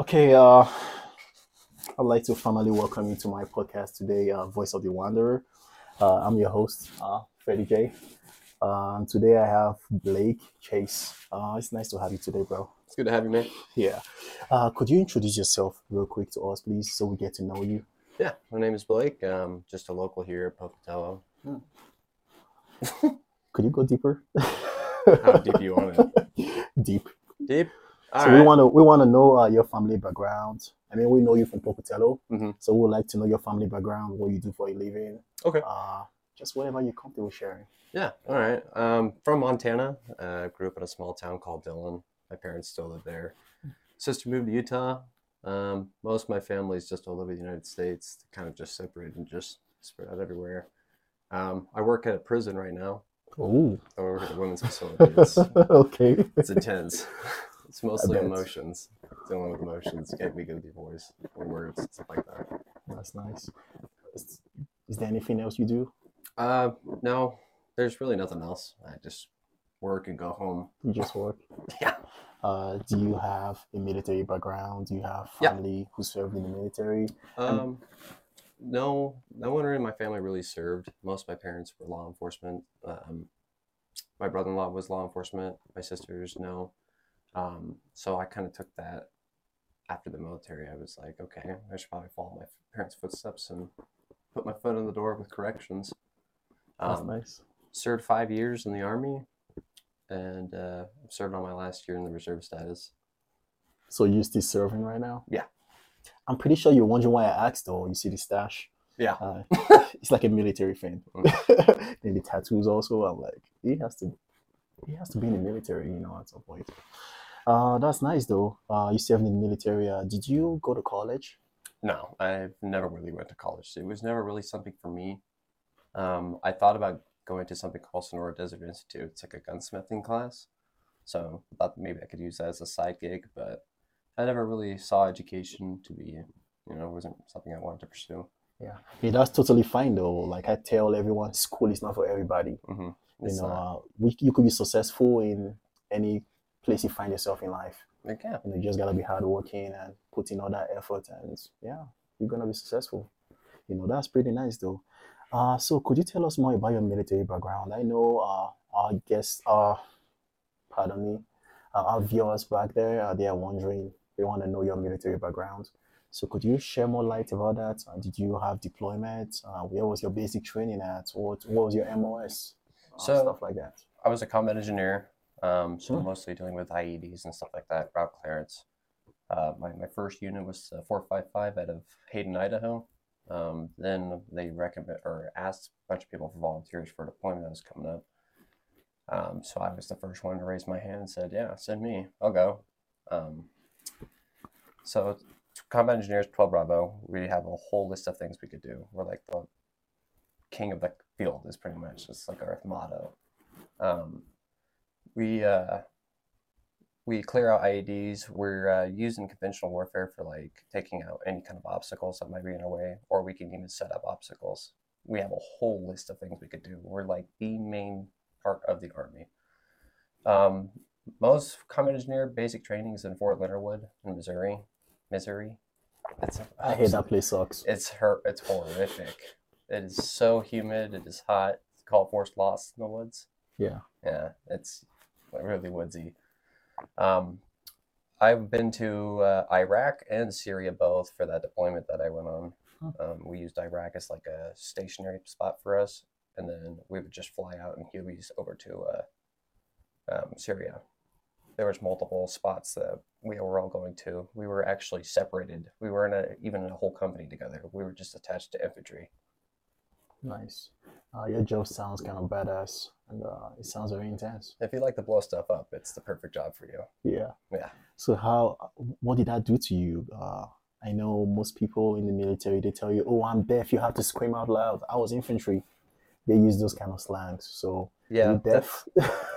Okay, uh, I'd like to formally welcome you to my podcast today, uh, Voice of the Wanderer. Uh, I'm your host, uh, Freddie J. Uh, and today I have Blake Chase. Uh, it's nice to have you today, bro. It's good to have you, man. Yeah. Uh, could you introduce yourself real quick to us, please, so we get to know you? Yeah, my name is Blake. Um, just a local here at Pocatello. Could you go deeper? How deep you want it? Deep. Deep. All so right. we want to we want to know uh, your family background. I mean, we know you from Pocatello, Mhm. so we would like to know your family background, what you do for a living, Okay. uh, just whatever you're comfortable sharing. Yeah. All right. Um, from Montana. Uh, grew up in a small town called Dillon. My parents still live there. Sister moved to Utah. Um, most of my family's just all over the United States, kind of just separated and just spread out everywhere. Um, I work at a prison right now. Oh, I work at a women's facility. It's, okay. it's intense. It's mostly emotions. Dealing with emotions. Can't be good with your voice or words, stuff like that. That's nice. Is, is there anything else you do? Uh, no, there's really nothing else. I just work and go home. You just work. Yeah. Uh, do you have a military background? Do you have Yeah. family who served in the military? Um, no, no one in my family really served. Most of my parents were law enforcement. Um, my brother-in-law was law enforcement. My sisters, no. Um, so I kind of took that after the military. I was like, okay, I should probably follow my parents' footsteps and put my foot in the door with corrections. That's Um, nice. served five years in the army, and uh, served on my last year in the reserve status. So you're still serving right now? Yeah. I'm pretty sure you're wondering why I asked, though. You see the stash? Yeah. Uh, it's like a military thing. And the tattoos also. I'm like, he has to, he has to be in the military, you know, at some point. Uh, that's nice though. Uh, you served in the military. Uh, did you go to college? No, I've never really went to college. It was never really something for me. Um, I thought about going to something called Sonoran Desert Institute. It's like a gunsmithing class. So I thought maybe I could use that as a side gig, but I never really saw education to be, you know, it wasn't something I wanted to pursue. Yeah. Yeah, that's totally fine though. Like I tell everyone, school is not for everybody. hmm You know, uh, we, you could be successful in any place you find yourself in life. Okay. yeah. You know, you just gotta be hardworking and put in all that effort, and yeah, you're gonna be successful. You know, that's pretty nice though. Uh, so could you tell us more about your military background? I know, uh, our guests, uh, pardon me, uh, our viewers back there, uh, they are wondering, they want to know your military background. So could you share more light about that? Uh, did you have deployment? Uh, where was your basic training at? What, what was your MOS? Uh, So- stuff like that. I was a combat engineer, um, so mostly dealing with IEDs and stuff like that, route clearance. Uh, my, my first unit was uh, 455 out of Hayden, Idaho. Um, then they recommend or asked a bunch of people for volunteers for a deployment that was coming up. Um, so I was the first one to raise my hand and said, "Yeah, send me. I'll go." Um, so combat engineers, 12 Bravo, we have a whole list of things we could do. We're like the king of the field is pretty much just like our motto. Um, we uh, we clear out IEDs. We're uh, using conventional warfare for like taking out any kind of obstacles that might be in our way, or we can even set up obstacles. We have a whole list of things we could do. We're like the main part of the army. Um, most combat engineer basic training is in Fort Leonard Wood in Missouri. Missouri. It's I hate that place sucks. it's her. It's horrific. It is so humid. It is hot. It's called Fort Lost in the woods. Yeah. Yeah, it's really woodsy. Um, I've been to uh, Iraq and Syria both for that deployment that I went on. Um, we used Iraq as like a stationary spot for us, and then we would just fly out in Hueys over to uh, um, Syria. There was multiple spots that we were all going to. We were actually separated. We were in a even in a whole company together. We were just attached to infantry. Nice. Uh, your job sounds kind of badass, and uh, it sounds very intense. If you like to blow stuff up, it's the perfect job for you. Yeah. Yeah. So how? What did that do to you? Uh, I know most people in the military they tell you, "Oh, I'm deaf. You have to scream out loud." I was infantry. They use those kind of slangs. So Yeah, deaf?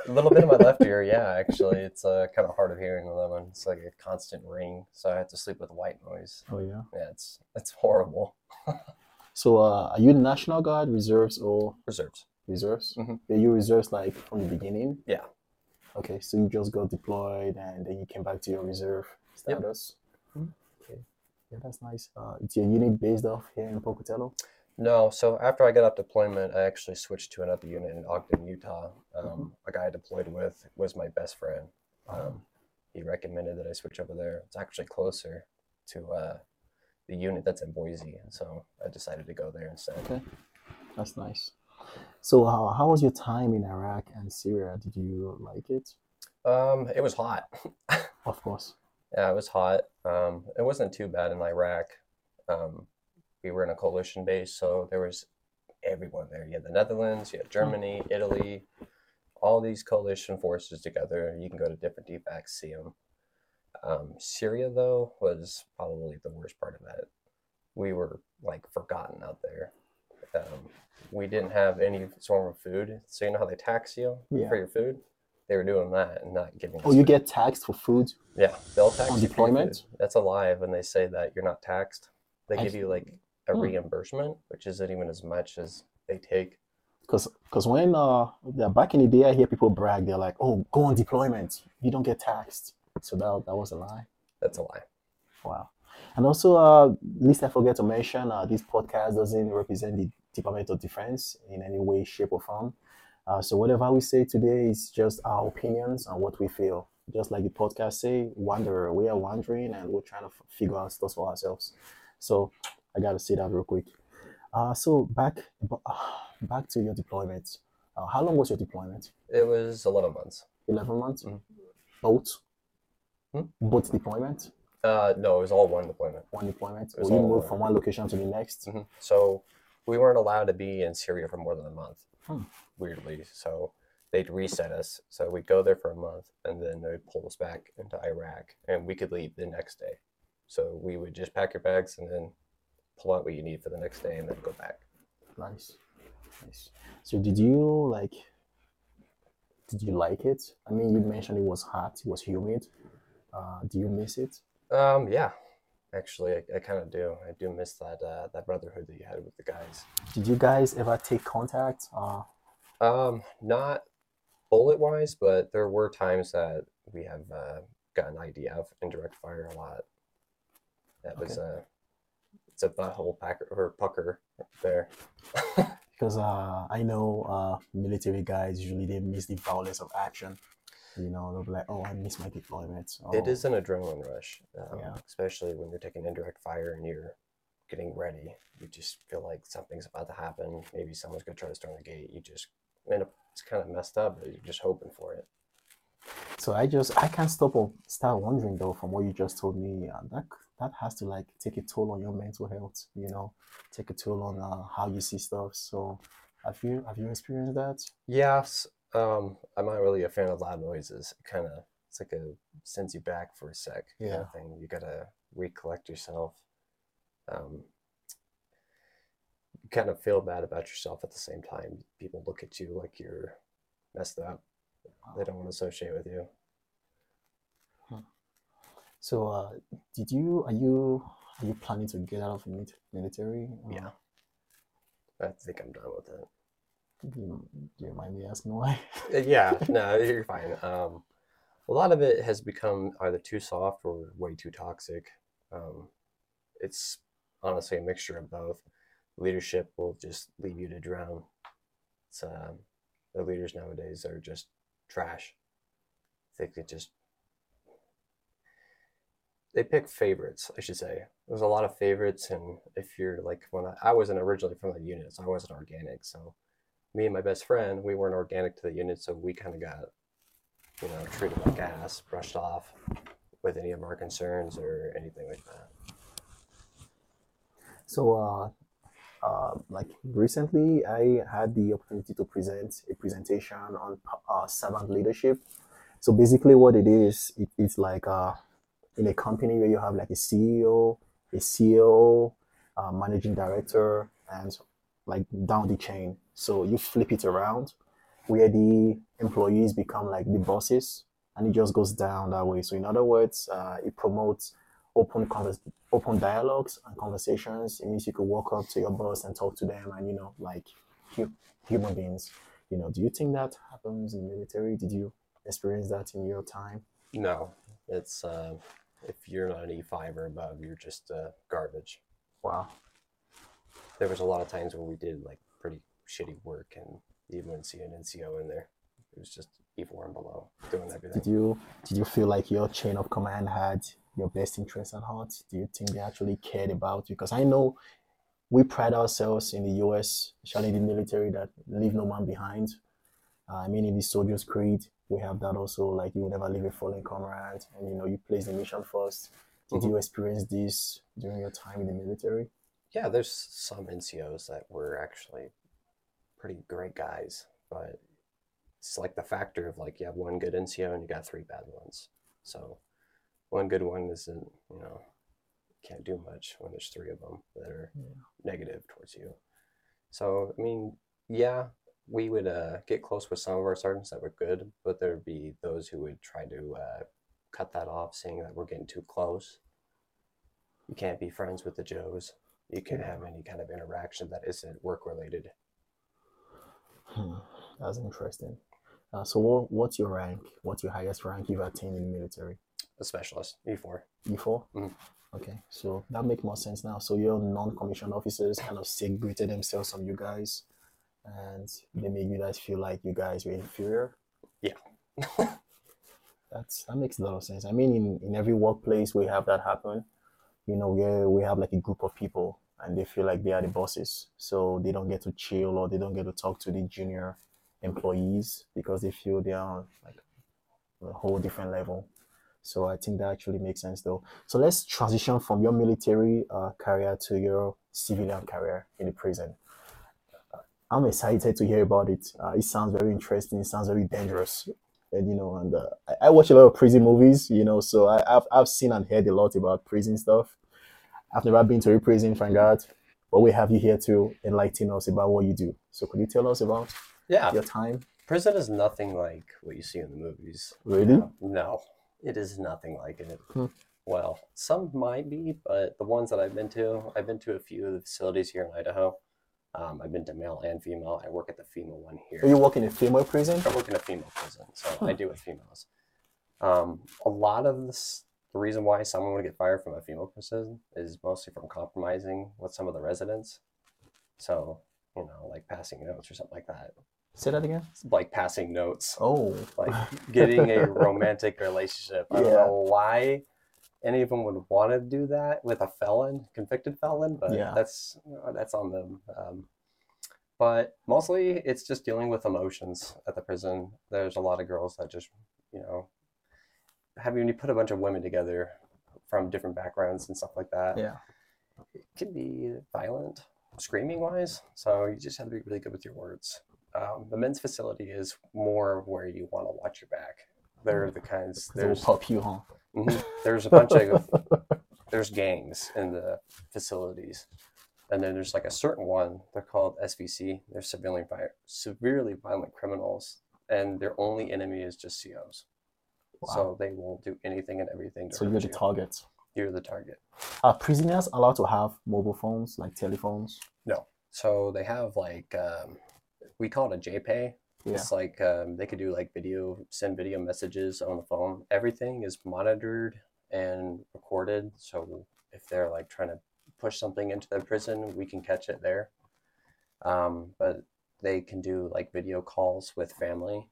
A little bit of my left ear, yeah, actually. It's uh, kind of hard of hearing on that one. It's like a constant ring, so I have to sleep with white noise. oh yeah. Yeah, it's it's horrible. So uh, are you the National Guard, reserves, or Reserves. reserves? Mhm. Are you reserves like from the beginning? Yeah. Okay, so you just got deployed and then you came back to your reserve status. Yep. Okay. Yeah, that's nice. Uh, it's your unit based off here in Pocatello. No, so after I got off deployment, I actually switched to another unit in Ogden, Utah. Um, Mhm. A guy I deployed with was my best friend. Um, he recommended that I switch over there. It's actually closer to uh, the unit that's in Boise, and so I decided to go there instead. Okay, that's nice. So, how how was your time in Iraq and Syria? Did you like it? Um, it was hot. Of course. Yeah, it was hot. Um, it wasn't too bad in Iraq. Um, we were in a coalition base, so there was everyone there. You had the Netherlands, you had Germany, Italy, all these coalition forces together. You can go to different DFACs, see them. Um, Syria, though, was probably the worst part of that. We were like forgotten out there. Um, we didn't have any form of food. So you know how they tax you Yeah. for your food? They were doing that and not giving. Oh, you food. get taxed for food. Yeah, they'll tax On deployment? That's a lie when they say that you're not taxed. They I give you like a Hmm. reimbursement, which isn't even as much as they take. Because because when uh back in the day, I hear people brag. They're like, "Oh, go on deployment. You don't get taxed." So that that was a lie. That's a lie. Wow. And also, uh, least I forget to mention, uh, this podcast doesn't represent the Department of Defense in any way, shape, or form. Uh, so whatever we say today is just our opinions and what we feel. Just like the podcast say, wanderer. We are wandering and we're trying to f- figure out stuff for ourselves. So I gotta say that real quick. Uh, so back back to your deployment. Uh, how long was your deployment? It was 11 months. Eleven months. Mhm. Both. Hmm? Both deployment. Uh, no, it was all one deployment. One deployment. Or moved from one location to the next. hmm So we weren't allowed to be in Syria for more than a month, Hmm. weirdly. So they'd reset us. So we'd go there for a month and then they'd pull us back into Iraq and we could leave the next day. So we would just pack your bags and then pull out what you need for the next day and then go back. Nice, nice. So did you like? Did you like it? I mean, you mentioned it was hot, it was humid. Uh, do you miss it? Um, yeah, actually, I, I kind of do. I do miss that uh, that brotherhood that you had with the guys. Did you guys ever take contact? Uh, Um, not bullet wise, but there were times that we have uh, gotten IDF indirect fire a lot. That was Okay. uh, it's a butthole packer or pucker there. because uh, I know uh, military guys usually they miss the violence of action. You know, they'll be like, "Oh, I miss my deployment." Oh, It is an adrenaline rush, um, Yeah. especially when you're taking indirect fire and you're getting ready. You just feel like something's about to happen. Maybe someone's gonna try to storm the gate. You just end up it's kind of messed up, but you're just hoping for it. So I just I can't stop or start wondering though from what you just told me uh, that that has to like take a toll on your mental health. You know, take a toll on uh, how you see stuff. So have you have you experienced that? Yes, um, I'm not really a fan of loud noises. It kind of it's like a sends you back for a sec. kind Yeah. of thing. You gotta recollect yourself. Um, you kind of feel bad about yourself at the same time. People look at you like you're messed up. They don't want to associate with you. So uh, did you are you are you planning to get out of the military? Uh, Yeah. I think I'm done with it. Do you, do you mind me asking why? Uh, yeah, no, you're fine. Um, a lot of it has become either too soft or way too toxic. Um, it's honestly a mixture of both. Leadership will just leave you to drown. It's, um, the leaders nowadays are just trash. I think it just they pick favorites, I should say. There's a lot of favorites, and if you're like when I, I wasn't originally from the unit, so I wasn't organic, so me and my best friend, we weren't organic to the unit, so we kind of got, you know, treated like ass, brushed off with any of our concerns or anything like that. So, uh, uh, like recently, I had the opportunity to present a presentation on uh, servant leadership. So basically, what it is, it, it's like uh, in a company where you have like a CEO, a CEO, uh, managing director, and like down the chain. So you flip it around, where the employees become like the bosses, and it just goes down that way. So in other words, uh, it promotes open convers- open dialogues and conversations. It means you could walk up to your boss and talk to them, and you know, like hu- human beings. You know, do you think that happens in military? Did you experience that in your time? No, it's uh, if you're not an E5 or above, you're just uh, garbage. Wow. There was a lot of times where we did like pretty shitty work and wouldn't see an NCO in there. It was just E4 and below doing everything. Did you did you feel like your chain of command had your best interests at heart? Do you think they actually cared about you? Because I know we pride ourselves in the US, especially the military, that leave no man behind. Uh, I mean, in the Soldier's Creed, we have that also, like you will never leave a fallen comrade, and you know, you place the mission 1st Did Mhm. you experience this during your time in the military? Yeah, there's some NCOs that were actually pretty great guys, but it's like the factor of like you have one good NCO and you got three bad ones. So one good one isn't, you know, can't do much when there's three of them that are Yeah. negative towards you. So I mean, yeah, we would uh, get close with some of our sergeants that were good, but there'd be those who would try to uh, cut that off, saying that we're getting too close. You can't be friends with the Joes. You can't Yeah. have any kind of interaction that isn't work related. Hmm, that's interesting. Uh, so, what, what's your rank? What's your highest rank you've attained in the military? A specialist, E4. E4? Mhm. Okay, so that makes more sense now. So your non-commissioned officers kind of segregated themselves from you guys, and they made you guys feel like you guys were inferior. Yeah. That's that makes a lot of sense. I mean, in, in every workplace we have that happen. You know, where we have like a group of people and they feel like they are the bosses, so they don't get to chill or they don't get to talk to the junior employees because they feel they are like a whole different level. So I think that actually makes sense though. So let's transition from your military uh, career to your civilian career in the prison. I'm excited to hear about it. Uh, it sounds very interesting. It sounds very dangerous. And, you know, and uh, I, I watch a lot of prison movies, you know, so I, I've, I've seen and heard a lot about prison stuff. I've never been to a prison, thank God. But we have you here to enlighten us about what you do. So could you tell us about Yeah, your time? prison is nothing like what you see in the movies. Really? No, it is nothing like it. Hmm. Well, some might be, but the ones that I've been to, I've been to a few of the facilities here in Idaho. Um, I've been to male and female. I work at the female one here. So you work in a female prison? I work in a female prison, so I do with females. Um, a lot of this, the reason why someone would get fired from a female prison is mostly from compromising with some of the residents. So, you know, like passing notes or something like that. Say that again. Like passing notes, Oh. like getting a romantic relationship. I don't Yeah. know why any of them would want to do that with a felon, convicted felon, but Yeah. that's that's on them. Um, but mostly, it's just dealing with emotions at the prison. There's a lot of girls that just, you know, have when you put a bunch of women together from different backgrounds and stuff like that, Yeah. it can be violent, screaming wise. So you just have to be really good with your words. Um, the men's facility is more where you want to watch your back. They're the kinds. There's pop you, huh? Mhm. there's a bunch of there's gangs in the facilities, and then there's like a certain one. They're called SVC. They're severely vi- severely violent criminals, and their only enemy is just COs. So they will do anything and everything to So you're the you. target. You're the target. Are prisoners allowed to have mobile phones, like telephones? No. So they have like um, we call it a JPay. Yeah. It's like um, they could do like video, send video messages on the phone. Everything is monitored and recorded. So if they're like trying to push something into the prison, we can catch it there. Um, but they can do like video calls with family.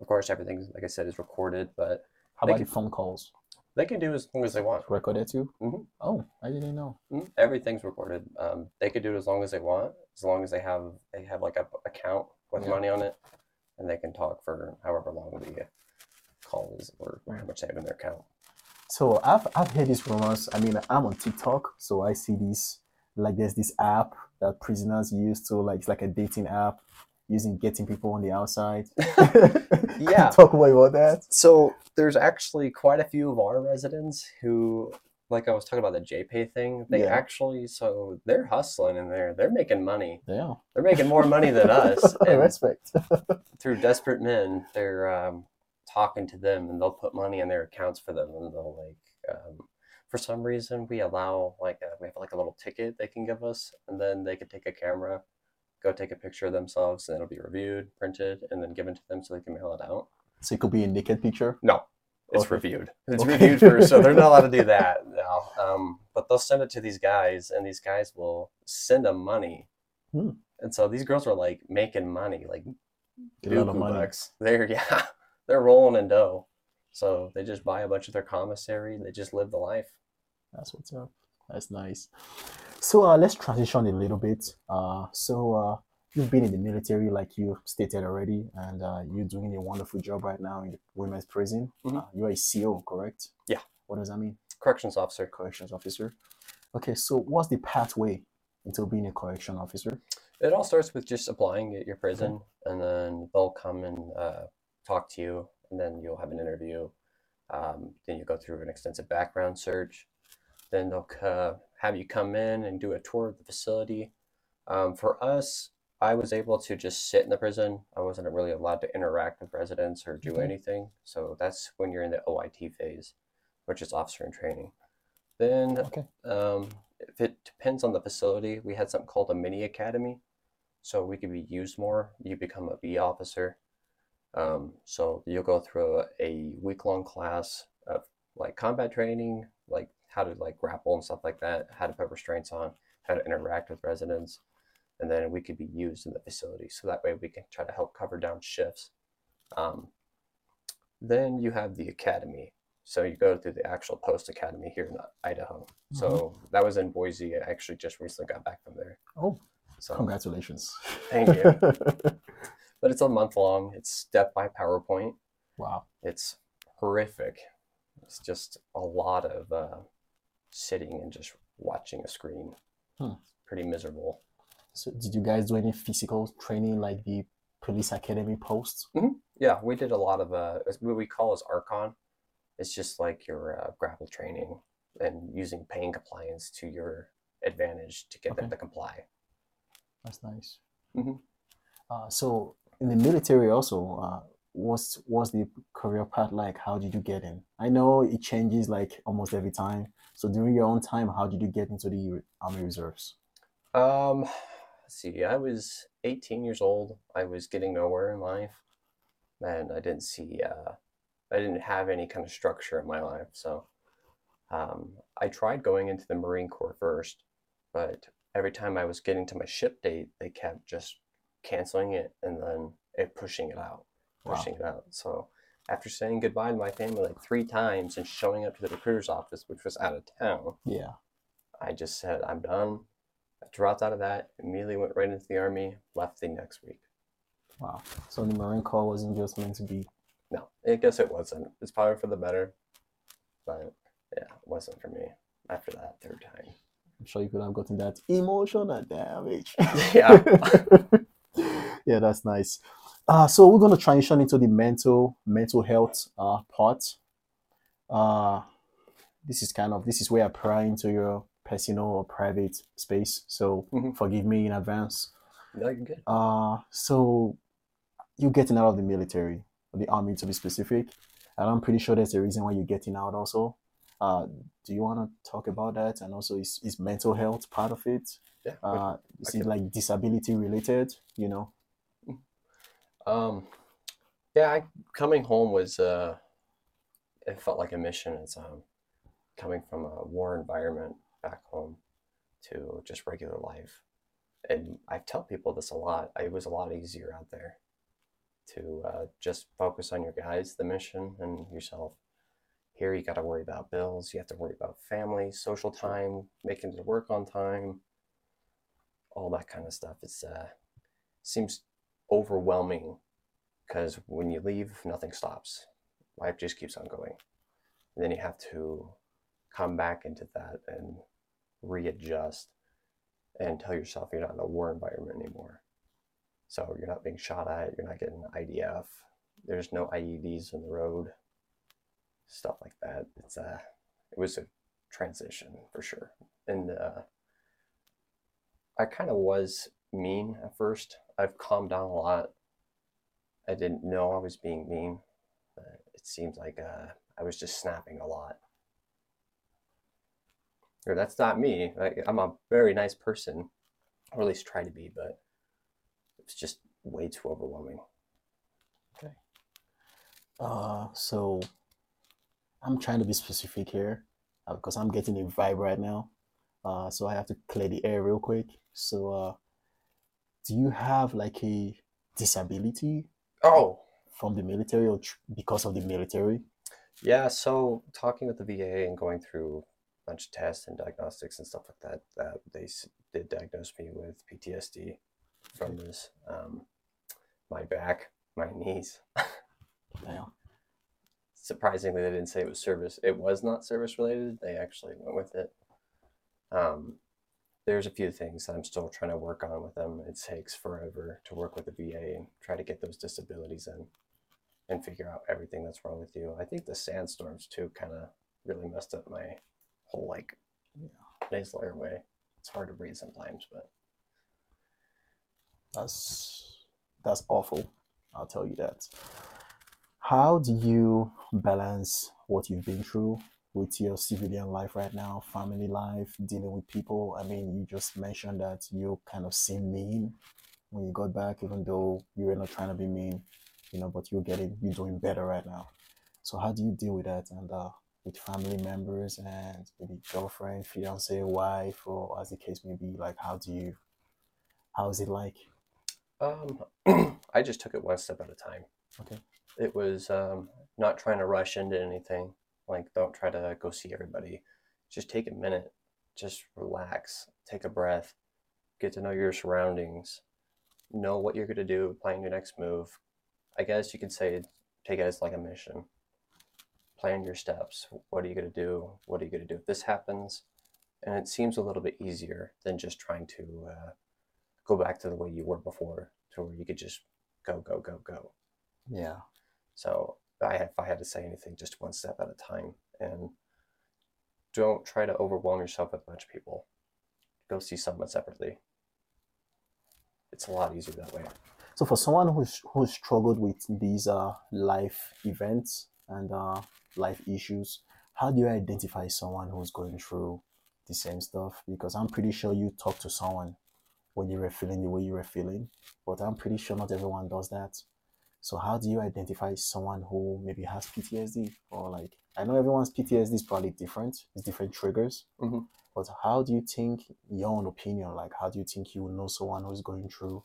Of course, everything, like I said, is recorded, but How about can- phone calls? they can do as long as they want. Recorded too? Mhm. Oh, I didn't know. Mhm. Everything's recorded. Um, they could do it as long as they want, as long as they have they have like a account with Yeah. money on it, and they can talk for however long the call is or how much they have in their account. So I've I've heard these rumors. I mean, I'm on TikTok, so I see these like there's this app that prisoners use to like it's like a dating app using getting people on the outside. Yeah. talk more about that. So there's actually quite a few of our residents who, like I was talking about the JPay thing, they Yeah. actually so they're hustling in there. They're making money. Yeah. They're making more money than us. And Respect. through desperate men, they're um, talking to them and they'll put money in their accounts for them and they'll like um, for some reason we allow like a, we have like a little ticket they can give us and then they can take a camera go take a picture of themselves and it'll be reviewed printed and then given to them so they can mail it out So it could be a naked picture. no It's Okay. reviewed. It's Okay. reviewed first, so they're not allowed to do that now. Um, but they'll send it to these guys, and these guys will send them money. Hmm. And so these girls are like making money, like A lot of money. bucks. They're yeah, they're rolling in dough. So they just buy a bunch of their commissary. They just live the life. That's what's up. That's nice. So uh, let's transition a little bit. Uh, so uh, you've been in the military, like you stated already, and uh, you're doing a wonderful job right now in the women's prison. Mhm. Uh, you're a CO, correct? Yeah. What does that mean? Corrections officer. Corrections officer. Okay, so what's the pathway into being a correction officer? It all starts with just applying at your prison, and then they'll come and uh, talk to you, and then you'll have an interview. Um, then you go through an extensive background search. Then they'll uh, have you come in and do a tour of the facility. Um, for us, I was able to just sit in the prison. I wasn't really allowed to interact with residents or do Okay. anything. So that's when you're in the OIT phase, which is officer in training. Then Okay. um, if it depends on the facility, we had something called a mini academy. So we could be used more. You become a B officer. Um, so you'll go through a, a week long class of like combat training, like how to like grapple and stuff like that, how to put restraints on, how to interact with residents, and then we could be used in the facility. So that way we can try to help cover down shifts. Um, then you have the academy. So you go through the actual post academy here in Idaho. So that was in Boise. I actually just recently got back from there. Oh, So congratulations. Thank you. but it's a month long. It's step by PowerPoint. wow. It's horrific. It's just a lot of uh, sitting and just watching a screen. Hmm. Pretty miserable. So did you guys do any physical training like the police academy posts? Yeah, we did a lot of uh, what we call as Archon. It's just like your uh, grapple training and using pain compliance to your advantage to get them to comply. That's nice. Mhm. Uh, so in the military also, uh, what's what's the career path like? How did you get in? I know it changes like almost every time. So during your own time, how did you get into the army reserves? Um, let's see. I was 18 years old. I was getting nowhere in life, and I didn't see. Uh, I didn't have any kind of structure in my life. So, um, I tried going into the Marine Corps first, but every time I was getting to my ship date, they kept just canceling it and then it pushing it out, Wow. pushing it out. So. After saying goodbye to my family like three times and showing up to the recruiter's office, which was out of town, Yeah. I just said, I'm done. I dropped out of that, immediately went right into the army, left the next week. Wow. So the Marine Corps wasn't just meant to be. No, I guess it wasn't. It's probably for the better, but yeah, it wasn't for me after that third time. I'm sure you could have gotten that emotional damage. Yeah. yeah, that's nice. Uh, so we're gonna transition into the mental mental health uh, part. Uh, this is kind of this is where I pry into your personal or private space. So Mhm. forgive me in advance. No, good. Uh, so you're getting out of the military, or the army to be specific, and I'm pretty sure there's a reason why you're getting out also. Uh, do you want to talk about that? And also, is, is mental health part of it? Yeah. Uh, is it like disability related? You know? Um, yeah, I, coming home was, uh, it felt like a mission. It's um, coming from a war environment back home to just regular life. And I tell people this a lot. It was a lot easier out there to uh, just focus on your guys, the mission, and yourself. Here, you got to worry about bills. You have to worry about family, social time, making it to work on time, all that kind of stuff. It's uh, seems overwhelming because when you leave, nothing stops. Life just keeps on going. And then you have to come back into that and readjust and tell yourself you're not in a war environment anymore. So you're not being shot at, you're not getting IDF, there's no IEDs in the road, stuff like that. It's a, it was a transition for sure. And uh, I kind of was mean at first. I've calmed down a lot. I didn't know I was being mean. It seems like uh, I was just snapping a lot. Or that's not me. Like, I'm a very nice person, or at least try to be, but it's just way too overwhelming. Okay. Uh, so I'm trying to be specific here uh, because I'm getting a vibe right now. Uh, so I have to clear the air real quick. So, uh, do you have like a disability Oh, from the military or tr- because of the military? yeah. So talking with the VA and going through a bunch of tests and diagnostics and stuff like that, that they did diagnose me with PTSD from this. Um, my back, my knees. Damn. Surprisingly, they didn't say it was service. It was not service related. They actually went with it. Um, there's a few things that I'm still trying to work on with them. It takes forever to work with the VA and try to get those disabilities in and figure out everything that's wrong with you. I think the sandstorms too kind of really messed up my whole like nasal airway. It's hard to breathe sometimes, but That's that's awful. I'll tell you that. How do you balance what you've been through with your civilian life right now, family life, dealing with people? I mean, you just mentioned that you kind of seem mean when you got back, even though you were not trying to be mean, you know, but you're getting you're doing better right now. So how do you deal with that and uh with family members and maybe girlfriend, fiance, wife, or as the case may be, like how do you how is it like? um, I just took it one step at a time. Okay. it was um, not trying to rush into anything. Like, don't try to go see everybody. Just take a minute, just relax, take a breath, get to know your surroundings, know what you're going to do, plan your next move. I guess you could say take it as like a mission. Plan your steps. What are you going to do? What are you going to do if this happens? And it seems a little bit easier than just trying to uh, go back to the way you were before, to where you could just go, go, go, go. Yeah. So I, if I had to say anything, just one step at a time, and don't try to overwhelm yourself with a bunch of people. Go see someone separately. It's a lot easier that way. So for someone who's who's struggled with these uh life events and uh life issues, how do you identify someone who's going through the same stuff? Because I'm pretty sure you talked to someone when you were feeling the way you were feeling, but I'm pretty sure not everyone does that. So how do you identify someone who maybe has PTSD or like I know everyone's PTSD is probably different, it's different triggers. Mhm. But how do you think your own opinion, like how do you think you will know someone who's going through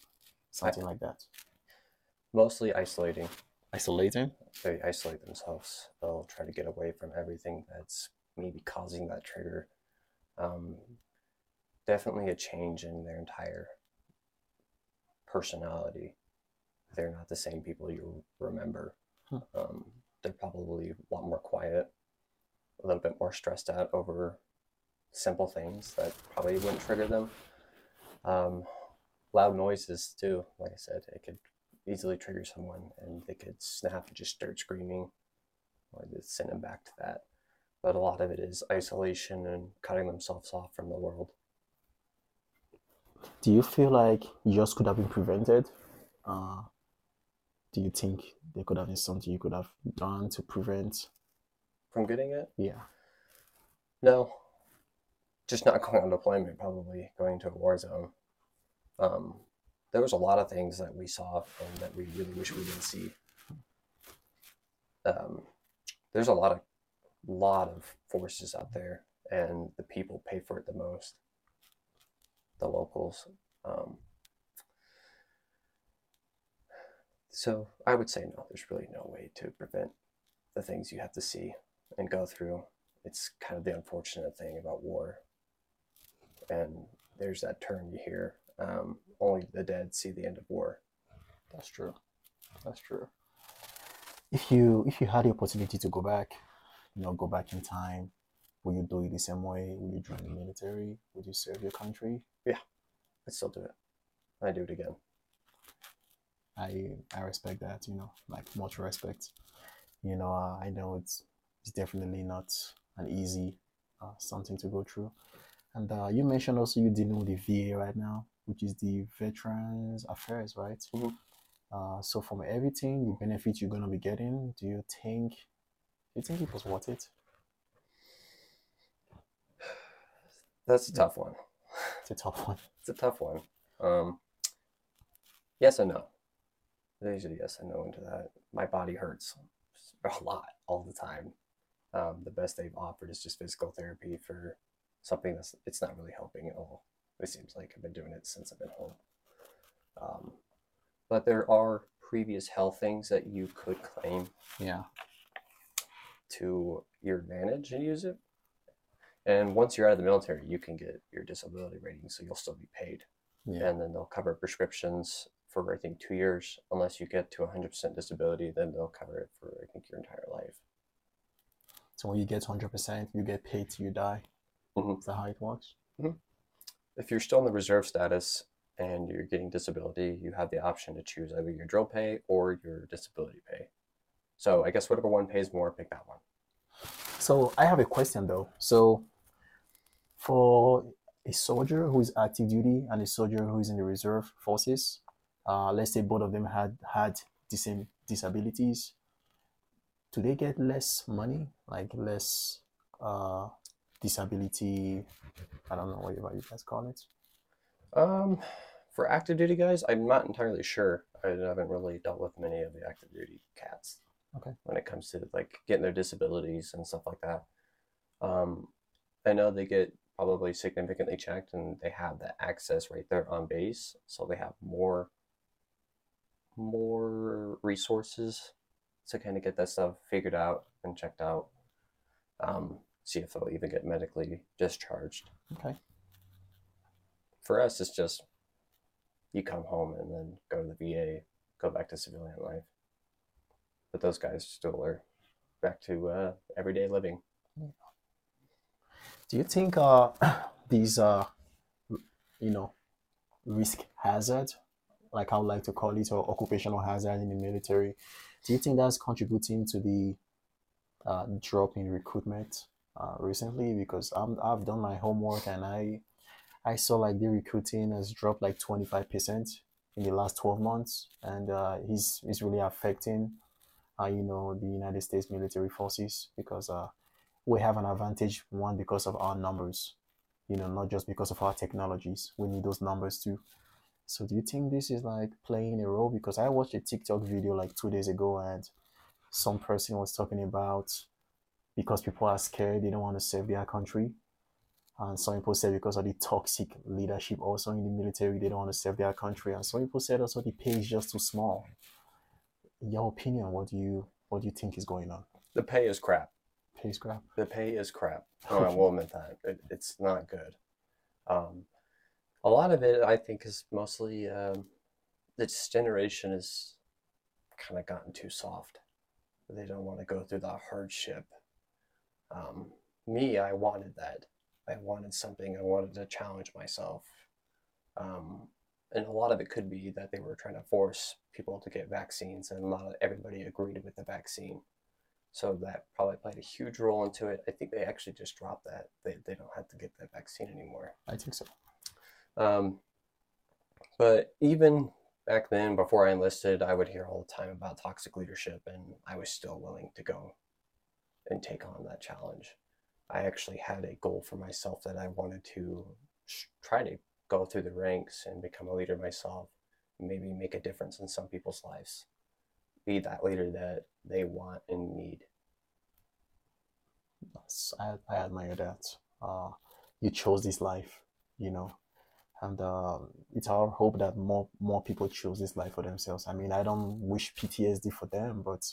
something like that? Mostly isolating. Isolating? They isolate themselves. They'll try to get away from everything that's maybe causing that trigger. Um, definitely a change in their entire personality. They're not the same people you remember. Hmm. Um, they're probably a lot more quiet, a little bit more stressed out over simple things that probably wouldn't trigger them. Um, loud noises too. Like I said, it could easily trigger someone, and they could snap and just start screaming, or just send them back to that. But a lot of it is isolation and cutting themselves off from the world. Do you feel like yours could have been prevented? Uh, do you think there could have been something you could have done to prevent? From getting it? Yeah. No. Just not going on deployment, probably going to a war zone. Um, there was a lot of things that we saw and that we really wish we didn't see. Um, there's a lot of lot of forces out there, and the people pay for it the most. The locals. Um, so I would say no. There's really no way to prevent the things you have to see and go through. It's kind of the unfortunate thing about war. And there's that term you hear um, only the dead see the end of war. That's true. That's true. If you if you had the opportunity to go back, you know, go back in time, would you do it the same way? Would you join the military? Would you serve your country? Yeah, I'd still do it. I'd do it again. I I respect that. You know, like much respect. You know, uh, I know it's it's definitely not an easy uh, something to go through. And uh, you mentioned also you're dealing with the VA right now, which is the Veterans Affairs, right? Mhm. Uh, so from everything, the benefits you're gonna be getting, do you think do you think it was worth it? That's a tough one. It's a tough one. It's a tough one. Um, yes or no. There's a yes and no into that. My body hurts a lot all the time. Um, the best they've offered is just physical therapy for something that's it's not really helping at all. It seems like I've been doing it since I've been home. Um, but there are previous health things that you could claim Yeah. to your advantage and use it. And once you're out of the military, you can get your disability rating, so you'll still be paid. Yeah. And then they'll cover prescriptions for I think two years, unless you get to 100% disability. Then they'll cover it for I think your entire life. So when you get 100%, you get paid till you die. Mhm. Is that how it works? If you're still in the reserve status and you're getting disability, you have the option to choose either your drill pay or your disability pay. So I guess whatever one pays more, pick that one. So I have a question though. So for a soldier who is active duty and a soldier who is in the reserve forces, uh, let's say both of them had had the same disabilities, do they get less money, like less uh, disability? I don't know what you, you guys call it. Um, for active duty guys, I'm not entirely sure. I haven't really dealt with many of the active duty cats. Okay. When it comes to like getting their disabilities and stuff like that, um, I know they get probably significantly checked, and they have that access right there on base, so they have more more resources to kind of get that stuff figured out and checked out. Um, see if they'll even get medically discharged Okay. for us, it's just you come home and then go to the VA, go back to civilian life. But those guys still are back to uh, everyday living. Do you think uh, these uh, you know, risk hazard, like I would like to call it, or occupational hazard in the military, do you think that's contributing to the uh, drop in recruitment uh, recently? Because I'm, I've done my homework and I I saw like the recruiting has dropped like 25% in the last 12 months, and uh, it's, it's really affecting, uh, you know, the United States military forces because uh, we have an advantage one because of our numbers you know not just because of our technologies. We need those numbers too. So do you think this is like playing a role? Because i watched a tiktok video like two days ago and some person was talking about because people are scared they don't want to serve their country. And some people said because of the toxic leadership also in the military they don't want to serve their country. And some people said also the pay is just too small. In your opinion what do you what do you think is going on? The pay is crap. Pay crap. The pay is crap. Oh, I will admit that. It, it's not good. Um, a lot of it, I think, is mostly um, this generation has kind of gotten too soft. They don't want to go through the hardship. Um, me, I wanted that. I wanted something. I wanted to challenge myself. Um, and a lot of it could be that they were trying to force people to get vaccines, and not everybody agreed with the vaccine. So that probably played a huge role into it. I think they actually just dropped that. They, they don't have to get that vaccine anymore. i think so Um, but even back then, before I enlisted, I would hear all the time about toxic leadership, and I was still willing to go and take on that challenge. I actually had a goal for myself that I wanted to sh- try to go through the ranks and become a leader myself, maybe make a difference in some people's lives, be that leader that they want and need. I, I admire that. Uh, you chose this life, you know, and uh, it's our hope that more more people choose this life for themselves. I mean, I don't wish PTSD for them, but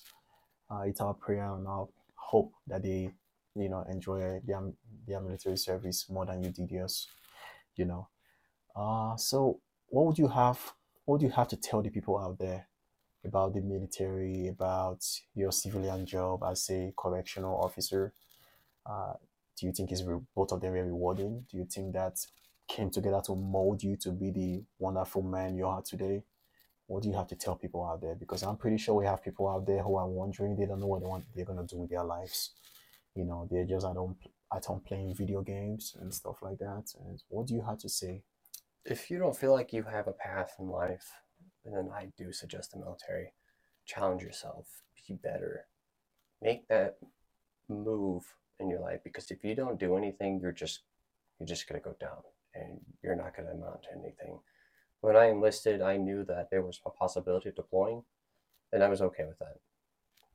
uh, it's our prayer and our hope that they, you know, enjoy their their military service more than you did yours, you know. Uh, so what would you have? What would you have to tell the people out there about the military, about your civilian job as a correctional officer? Uh, do you think is re- both of them very rewarding? Do you think that came together to mold you to be the wonderful man you are today? What do you have to tell people out there? Because I'm pretty sure we have people out there who are wondering they don't know what they want they're gonna do with their lives. You know, they're just at home at home playing video games and stuff like that. And what do you have to say? if you don't feel like you have a path in life, then I do suggest the military. Challenge yourself, be better, make that move in your life because if you don't do anything, you're just you're just gonna go down and you're not gonna amount to anything. When I enlisted, I knew that there was a possibility of deploying, and I was okay with that.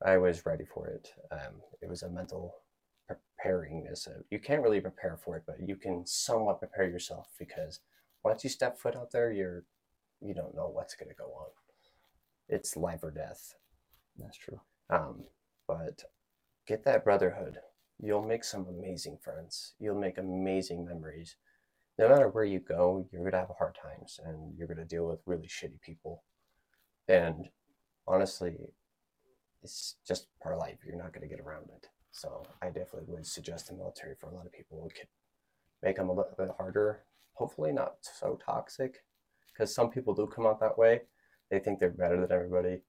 I was ready for it. Um, it was a mental preparing. Uh, You can't really prepare for it, but you can somewhat prepare yourself because once you step foot out there, you're you don't know what's going to go on. It's life or death. That's true. Um, but get that brotherhood. You'll make some amazing friends. You'll make amazing memories. No matter where you go, you're gonna have hard times and you're gonna deal with really shitty people. And honestly, it's just part of life. You're not gonna get around it. So I definitely would suggest the military for a lot of people. It could make them a little bit harder. Hopefully not so toxic, because some people do come out that way. They think they're better than everybody.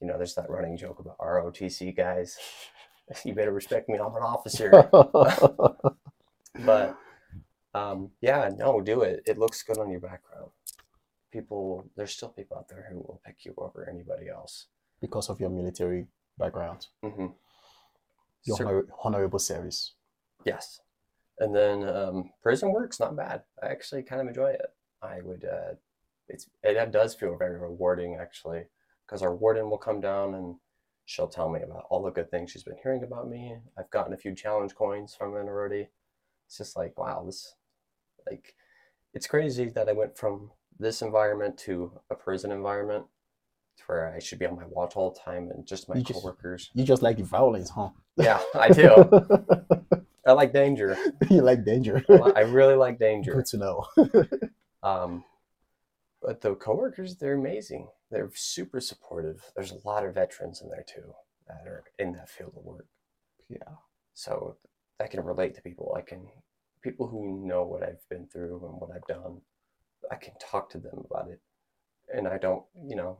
You know, there's that running joke about ROTC guys. you better respect me. I'm an officer. but um, yeah, no, do it. It looks good on your background. People, there's still people out there who will pick you over anybody else. because of your military background, hmm your honor- honorable service. yes, and then um, prison work's not bad. I actually kind of enjoy it. I would. Uh, it's it does feel very rewarding actually, because our warden will come down and she'll tell me about all the good things she's been hearing about me. I've gotten a few challenge coins from it already. It's just like wow, this like it's crazy that I went from this environment to a prison environment to where I should be on my watch all the time and just my You just- coworkers. You just like the violence, huh? Yeah, I do. I like danger. you like danger. I really like danger. Good to know. Um, but the coworkers, they're amazing. They're super supportive. There's a lot of veterans in there too that are in that field of work. Yeah. So I can relate to people. I can people who know what I've been through and what I've done. I can talk to them about it, and I don't, you know,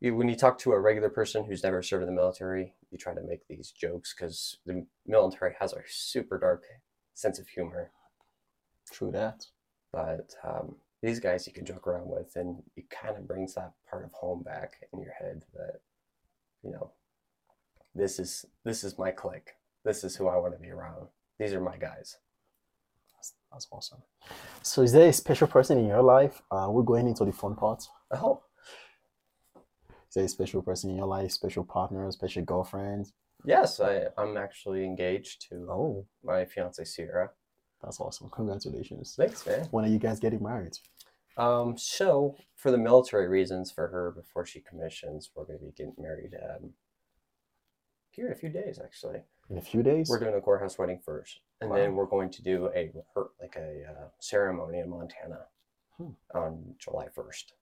when you talk to a regular person who's never served in the military, you try to make these jokes because the military has a super dark sense of humor. True that. But um, these guys you can joke around with, and it kind of brings that part of home back in your head that, you know, this is this is my clique. This is who I want to be around. These are my guys. That's, that's awesome. So, is there a special person in your life? Uh, we're going into the fun part. Oh, Is there a special person in your life? Special partner? Special girlfriend? yes, I, I'm actually engaged to Oh, my fiance Sierra. that's awesome. Congratulations. Thanks, man. When are you guys getting married? Um, so for the military reasons for her before she commissions, we're going to be getting married um, here in a few days. Actually, In a few days? we're doing a courthouse wedding first, and Wow. then we're going to do a her- like a uh, ceremony in Montana Hmm. on July first.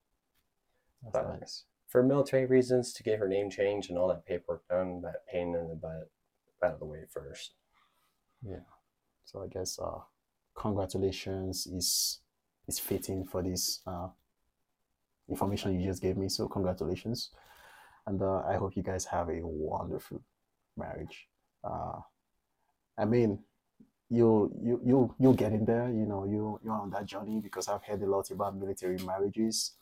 That's but- nice. For military reasons, to get her name changed and all that paperwork done, that pain in the butt out of the way first. Yeah. So I guess uh, congratulations is is fitting for this uh, information you just gave me. So congratulations, and uh, I hope you guys have a wonderful marriage. Uh, I mean, you you you you'll get in there. You know, you you're on that journey because I've heard a lot about military marriages,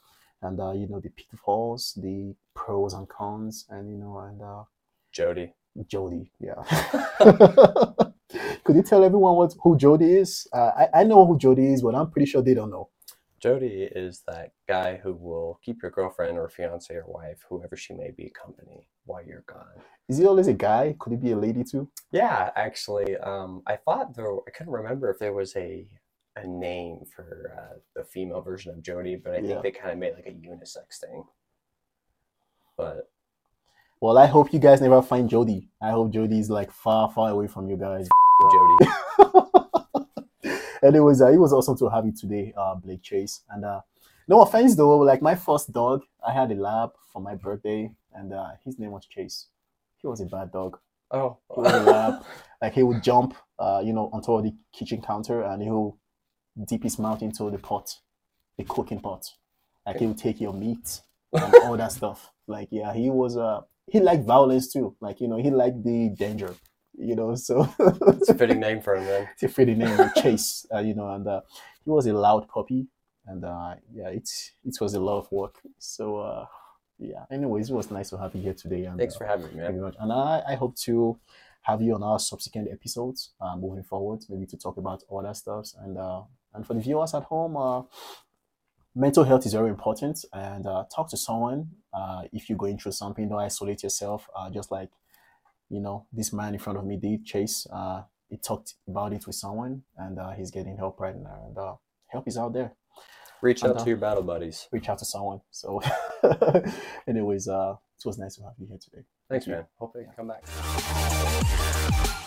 and uh, you know the pitfalls, the pros and cons, and you know, and uh, Jody. Jody, yeah. Could you tell everyone what who Jody is? Uh, I I know who Jody is, but I'm pretty sure they don't know. Jody is that guy who will keep your girlfriend or fiance or wife, whoever she may be, company while you're gone. Is he always a guy? Could he be a lady too? Yeah, actually, um, I thought though I couldn't remember if there was a a name for uh, the female version of Jody, but I Yeah. think they kind of made like a unisex thing. But Well, I hope you guys never find Jody. I hope Jody is like far, far away from you guys. Jody, Anyways, uh, it was awesome to have you today, uh, Blake Chase. And uh, no offense though, like my first dog, I had a lab for my birthday, and uh, his name was Chase. He was a bad dog. oh, He was a lab. Like he would jump, uh, you know, on top of the kitchen counter, and he'll dip his mouth into the pot, the cooking pot. Like he would take your meat and all that stuff. Like yeah, he was uh he liked violence too. Like you know, he liked the danger. You know, so it's a fitting name for him then. it's a pretty name, Chase. Uh, you know, and uh, he was a loud puppy, and uh, yeah, it's it was a lot of work. So uh, yeah. Anyways, it was nice to have you here today. And, Thanks uh, for having me, Thank man. much. And I, I hope to have you on our subsequent episodes uh, moving forward, maybe to talk about other stuffs. And uh, and for the viewers at home, uh, mental health is very important. And uh, talk to someone uh, if you're going through something. Don't isolate yourself. Uh, just like you know, this man in front of me did, Chase. Uh, he talked about it with someone, and uh, he's getting help right now. And uh, help is out there. Reach And, out uh, to your battle buddies. Reach out to someone. So, anyways, uh, it was nice to have you here today. Thanks, you. man. Hope they can come back.